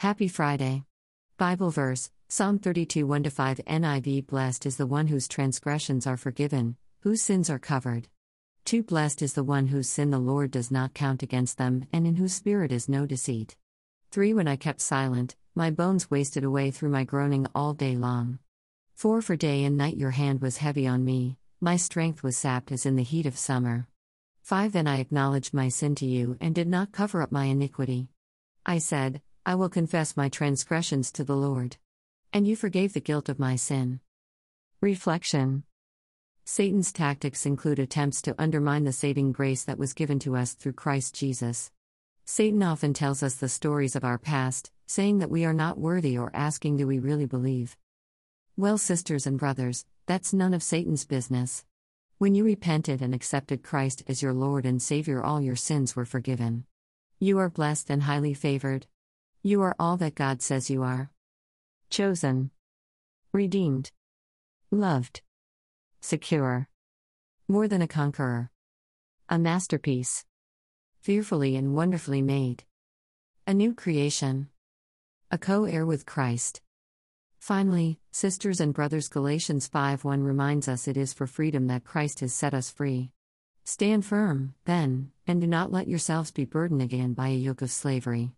Happy Friday. Bible verse Psalm 32 1 5 NIV Blessed is the one whose transgressions are forgiven, whose sins are covered. 2 Blessed is the one whose sin the Lord does not count against them, and in whose spirit is no deceit. 3 When I kept silent, my bones wasted away through my groaning all day long. 4 For day and night your hand was heavy on me, my strength was sapped as in the heat of summer. 5 Then I acknowledged my sin to you and did not cover up my iniquity. I said, I will confess my transgressions to the Lord. And you forgave the guilt of my sin. Reflection Satan's tactics include attempts to undermine the saving grace that was given to us through Christ Jesus. Satan often tells us the stories of our past, saying that we are not worthy or asking, Do we really believe? Well, sisters and brothers, that's none of Satan's business. When you repented and accepted Christ as your Lord and Savior, all your sins were forgiven. You are blessed and highly favored. You are all that God says you are. Chosen, redeemed, loved, secure, more than a conqueror, a masterpiece, fearfully and wonderfully made, a new creation, a co heir with Christ. Finally, sisters and brothers, Galatians 5 1 reminds us it is for freedom that Christ has set us free. Stand firm, then, and do not let yourselves be burdened again by a yoke of slavery.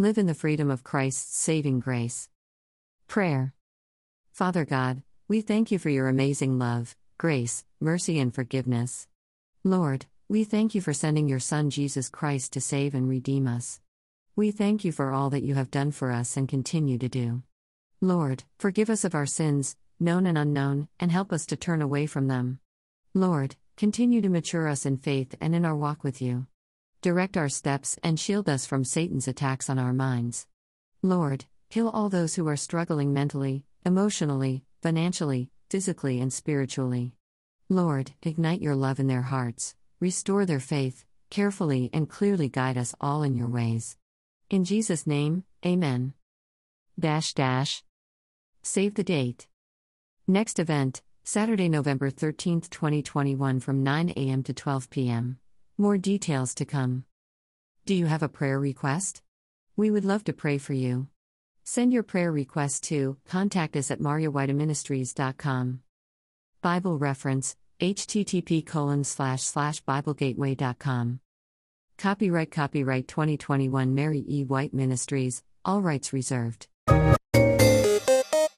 Live in the freedom of Christ's saving grace. Prayer Father God, we thank you for your amazing love, grace, mercy, and forgiveness. Lord, we thank you for sending your Son Jesus Christ to save and redeem us. We thank you for all that you have done for us and continue to do. Lord, forgive us of our sins, known and unknown, and help us to turn away from them. Lord, continue to mature us in faith and in our walk with you. Direct our steps and shield us from Satan's attacks on our minds. Lord, heal all those who are struggling mentally, emotionally, financially, physically, and spiritually. Lord, ignite your love in their hearts, restore their faith, carefully and clearly guide us all in your ways. In Jesus' name, Amen. Dash dash. Save the date. Next event, Saturday, November 13, 2021, from 9 a.m. to 12 p.m. More details to come. Do you have a prayer request? We would love to pray for you. Send your prayer request to contact us at maryewhiteministries.com. Bible reference http colon slash slash biblegateway.com. Copyright Copyright 2021 Mary E. White Ministries, all rights reserved.